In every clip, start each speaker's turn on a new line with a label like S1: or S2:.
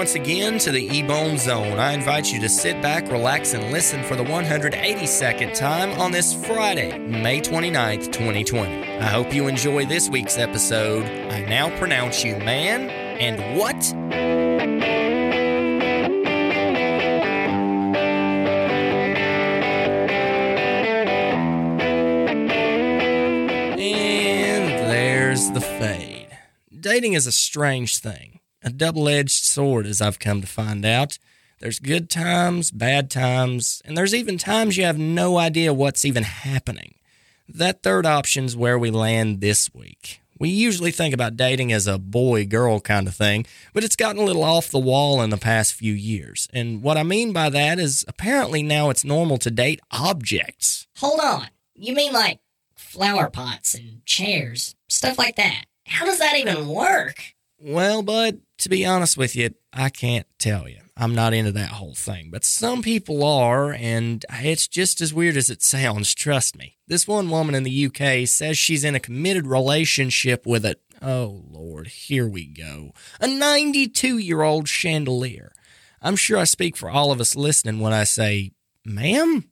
S1: once again to the Ebone Zone. I invite you to sit back, relax, and listen for the 182nd time on this Friday, May 29th, 2020. I hope you enjoy this week's episode. I now pronounce you man and what? And there's the fade. Dating is a strange thing, a double edged sword, as I've come to find out. There's good times, bad times, and there's even times you have no idea what's even happening. That third option's where we land this week. We usually think about dating as a boy girl kind of thing, but it's gotten a little off the wall in the past few years. And what I mean by that is apparently now it's normal to date objects.
S2: Hold on. You mean like flower pots and chairs, stuff like that? How does that even work?
S1: Well, bud, to be honest with you, I can't tell you. I'm not into that whole thing, but some people are, and it's just as weird as it sounds, trust me. This one woman in the UK says she's in a committed relationship with a, oh Lord, here we go, a 92 year old chandelier. I'm sure I speak for all of us listening when I say, ma'am,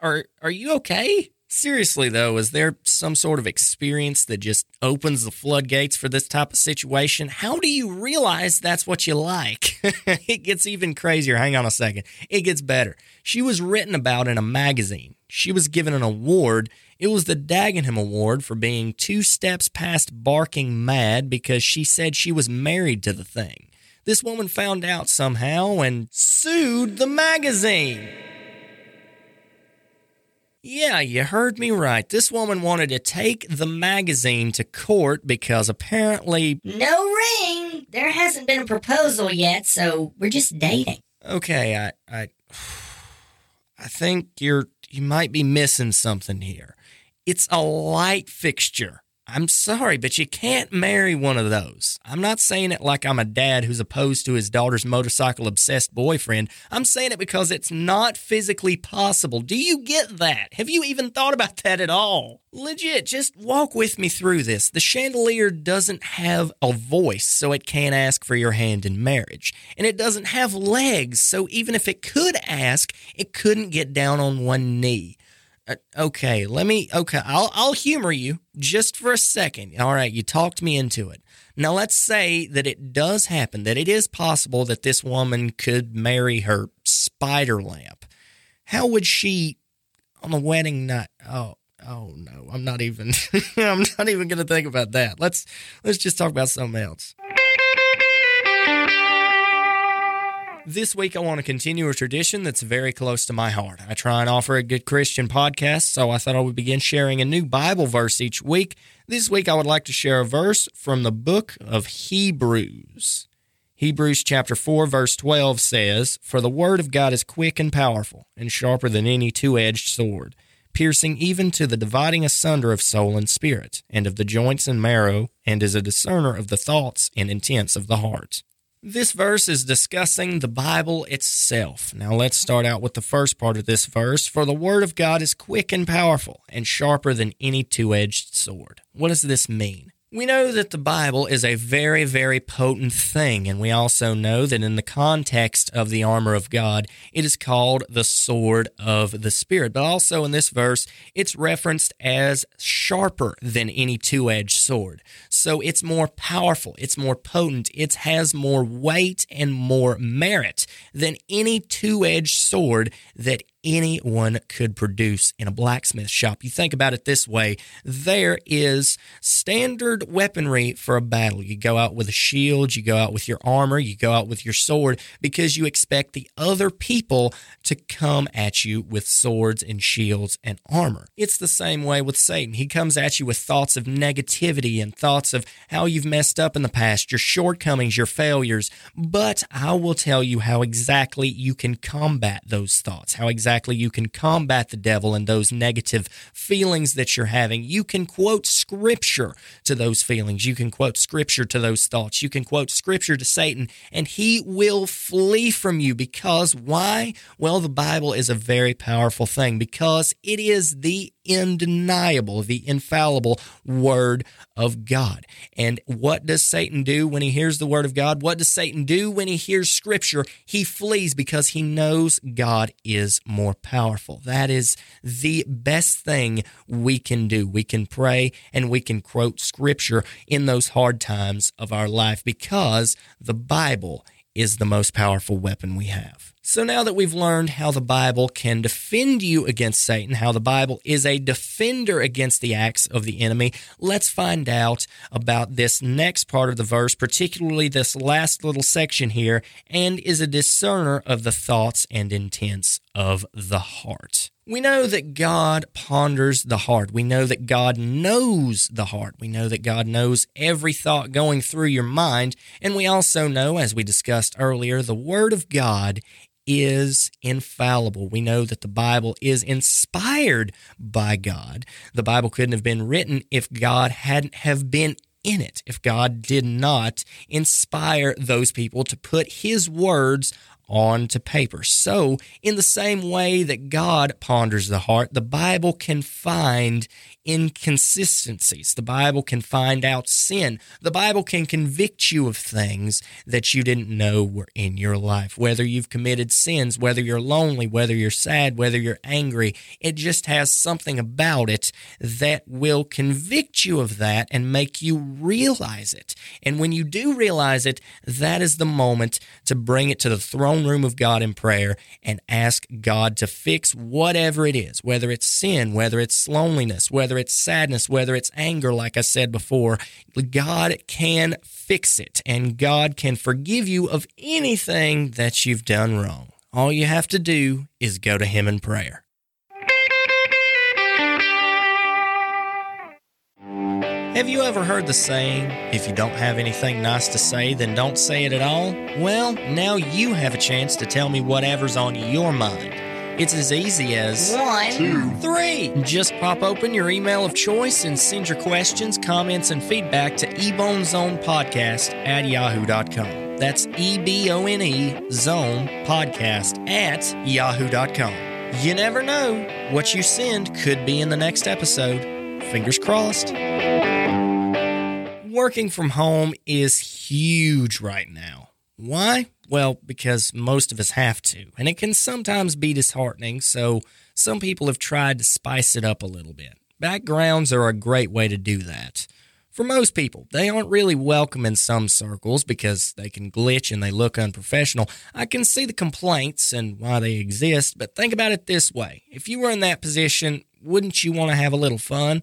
S1: are, are you okay? Seriously, though, is there some sort of experience that just opens the floodgates for this type of situation? How do you realize that's what you like? it gets even crazier. Hang on a second. It gets better. She was written about in a magazine. She was given an award. It was the Dagenham Award for being two steps past barking mad because she said she was married to the thing. This woman found out somehow and sued the magazine. Yeah, you heard me right. This woman wanted to take the magazine to court because apparently.
S2: No ring! There hasn't been a proposal yet, so we're just dating.
S1: Okay, I. I, I think you're. You might be missing something here. It's a light fixture. I'm sorry, but you can't marry one of those. I'm not saying it like I'm a dad who's opposed to his daughter's motorcycle obsessed boyfriend. I'm saying it because it's not physically possible. Do you get that? Have you even thought about that at all? Legit, just walk with me through this. The chandelier doesn't have a voice, so it can't ask for your hand in marriage. And it doesn't have legs, so even if it could ask, it couldn't get down on one knee. Uh, okay, let me. Okay, I'll I'll humor you just for a second. All right, you talked me into it. Now let's say that it does happen that it is possible that this woman could marry her spider lamp. How would she on the wedding night? Oh, oh no, I'm not even. I'm not even going to think about that. Let's let's just talk about something else. This week, I want to continue a tradition that's very close to my heart. I try and offer a good Christian podcast, so I thought I would begin sharing a new Bible verse each week. This week, I would like to share a verse from the book of Hebrews. Hebrews chapter 4, verse 12 says, For the word of God is quick and powerful, and sharper than any two edged sword, piercing even to the dividing asunder of soul and spirit, and of the joints and marrow, and is a discerner of the thoughts and intents of the heart. This verse is discussing the Bible itself. Now let's start out with the first part of this verse. For the Word of God is quick and powerful and sharper than any two edged sword. What does this mean? We know that the Bible is a very, very potent thing, and we also know that in the context of the armor of God, it is called the sword of the Spirit. But also in this verse, it's referenced as sharper than any two edged sword. So it's more powerful, it's more potent, it has more weight and more merit than any two edged sword that anyone could produce in a blacksmith shop. You think about it this way there is standard weaponry for a battle. You go out with a shield, you go out with your armor, you go out with your sword because you expect the other people to come at you with swords and shields and armor. It's the same way with Satan. He comes at you with thoughts of negativity and thoughts of how you've messed up in the past, your shortcomings, your failures. But I will tell you how exactly you can combat those thoughts, how exactly exactly you can combat the devil and those negative feelings that you're having. You can quote scripture to those feelings. You can quote scripture to those thoughts. You can quote scripture to Satan, and he will flee from you because why? Well, the Bible is a very powerful thing because it is the undeniable, the infallible Word of God. And what does Satan do when he hears the Word of God? What does Satan do when he hears Scripture? He flees because he knows God is more powerful. That is the best thing we can do. We can pray and we can quote Scripture in those hard times of our life because the Bible is the most powerful weapon we have. So now that we've learned how the Bible can defend you against Satan, how the Bible is a defender against the acts of the enemy, let's find out about this next part of the verse, particularly this last little section here, and is a discerner of the thoughts and intents of the heart. We know that God ponders the heart. We know that God knows the heart. We know that God knows every thought going through your mind. And we also know, as we discussed earlier, the Word of God is infallible. We know that the Bible is inspired by God. The Bible couldn't have been written if God hadn't have been in it, if God did not inspire those people to put his words onto paper. So, in the same way that God ponders the heart, the Bible can find inconsistencies. The Bible can find out sin. The Bible can convict you of things that you didn't know were in your life. Whether you've committed sins, whether you're lonely, whether you're sad, whether you're angry, it just has something about it that will convict you of that and make you realize it. And when you do realize it, that is the moment to bring it to the throne room of God in prayer and ask God to fix whatever it is, whether it's sin, whether it's loneliness, whether whether it's sadness, whether it's anger, like I said before, God can fix it and God can forgive you of anything that you've done wrong. All you have to do is go to Him in prayer. Have you ever heard the saying, if you don't have anything nice to say, then don't say it at all? Well, now you have a chance to tell me whatever's on your mind. It's as easy as
S2: one,
S1: two, three. Just pop open your email of choice and send your questions, comments, and feedback to ebonezonepodcast at yahoo.com. That's E B O N E Zone Podcast at yahoo.com. You never know. What you send could be in the next episode. Fingers crossed. Working from home is huge right now. Why? Well, because most of us have to, and it can sometimes be disheartening, so some people have tried to spice it up a little bit. Backgrounds are a great way to do that. For most people, they aren't really welcome in some circles because they can glitch and they look unprofessional. I can see the complaints and why they exist, but think about it this way. If you were in that position, wouldn't you want to have a little fun?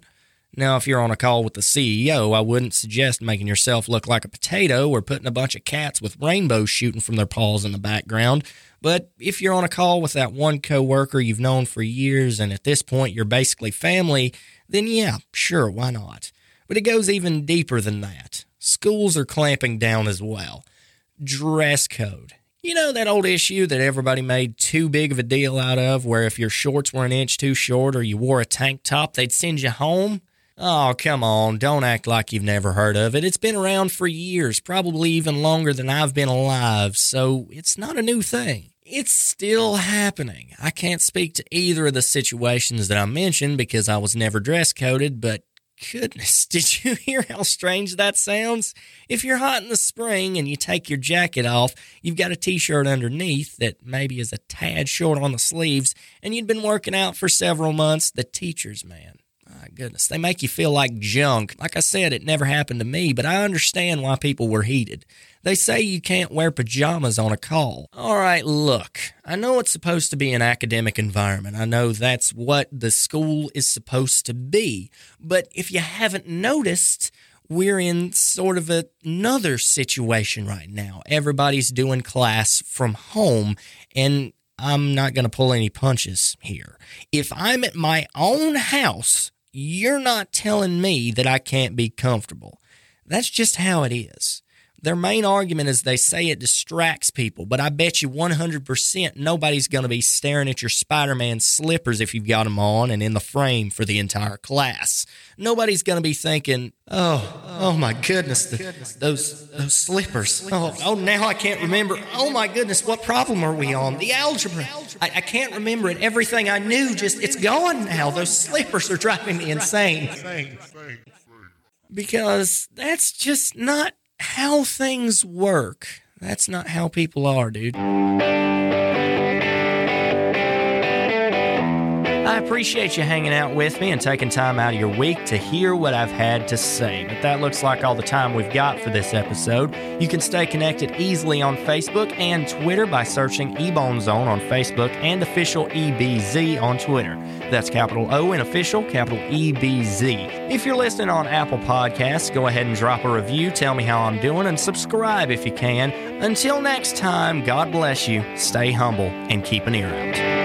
S1: Now, if you're on a call with the CEO, I wouldn't suggest making yourself look like a potato or putting a bunch of cats with rainbows shooting from their paws in the background. But if you're on a call with that one coworker you've known for years and at this point you're basically family, then yeah, sure, why not? But it goes even deeper than that. Schools are clamping down as well. Dress code. You know that old issue that everybody made too big of a deal out of, where if your shorts were an inch too short or you wore a tank top, they'd send you home? Oh, come on. Don't act like you've never heard of it. It's been around for years, probably even longer than I've been alive, so it's not a new thing. It's still happening. I can't speak to either of the situations that I mentioned because I was never dress coded, but goodness, did you hear how strange that sounds? If you're hot in the spring and you take your jacket off, you've got a t shirt underneath that maybe is a tad short on the sleeves, and you'd been working out for several months, the teacher's man my goodness. They make you feel like junk. Like I said, it never happened to me, but I understand why people were heated. They say you can't wear pajamas on a call. All right, look, I know it's supposed to be an academic environment. I know that's what the school is supposed to be. But if you haven't noticed, we're in sort of another situation right now. Everybody's doing class from home, and I'm not going to pull any punches here. If I'm at my own house you're not telling me that I can't be comfortable. That's just how it is. Their main argument is they say it distracts people, but I bet you 100% nobody's going to be staring at your Spider Man slippers if you've got them on and in the frame for the entire class. Nobody's going to be thinking, oh, oh my goodness, the, those, those slippers. Oh, oh, now I can't remember. Oh my goodness, what problem are we on? The algebra. I, I can't remember it. Everything I knew just, it's gone now. Those slippers are driving me insane. Because that's just not how things work. That's not how people are, dude. I appreciate you hanging out with me and taking time out of your week to hear what I've had to say. But that looks like all the time we've got for this episode. You can stay connected easily on Facebook and Twitter by searching Ebone Zone on Facebook and official EBZ on Twitter. That's capital O and official, capital EBZ. If you're listening on Apple Podcasts, go ahead and drop a review, tell me how I'm doing, and subscribe if you can. Until next time, God bless you, stay humble, and keep an ear out.